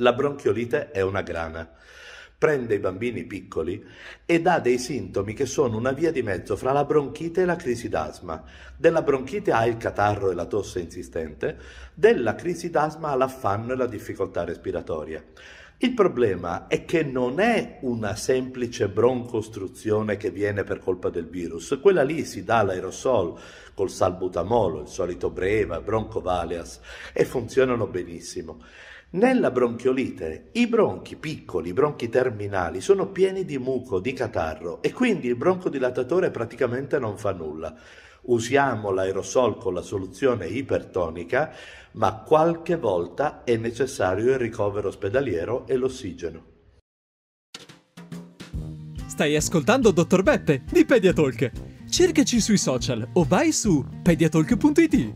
La bronchiolite è una grana. Prende i bambini piccoli e dà dei sintomi che sono una via di mezzo fra la bronchite e la crisi d'asma. Della bronchite ha il catarro e la tosse insistente, della crisi d'asma ha l'affanno e la difficoltà respiratoria. Il problema è che non è una semplice broncostruzione che viene per colpa del virus, quella lì si dà l'aerosol col salbutamolo, il solito breva, broncovalias e funzionano benissimo. Nella bronchiolite i bronchi piccoli, i bronchi terminali, sono pieni di muco, di catarro e quindi il broncodilatatore praticamente non fa nulla. Usiamo l'aerosol con la soluzione ipertonica, ma qualche volta è necessario il ricovero ospedaliero e l'ossigeno. Stai ascoltando Dottor Beppe di Pediatalk. Cercaci sui social o vai su pediatalk.it.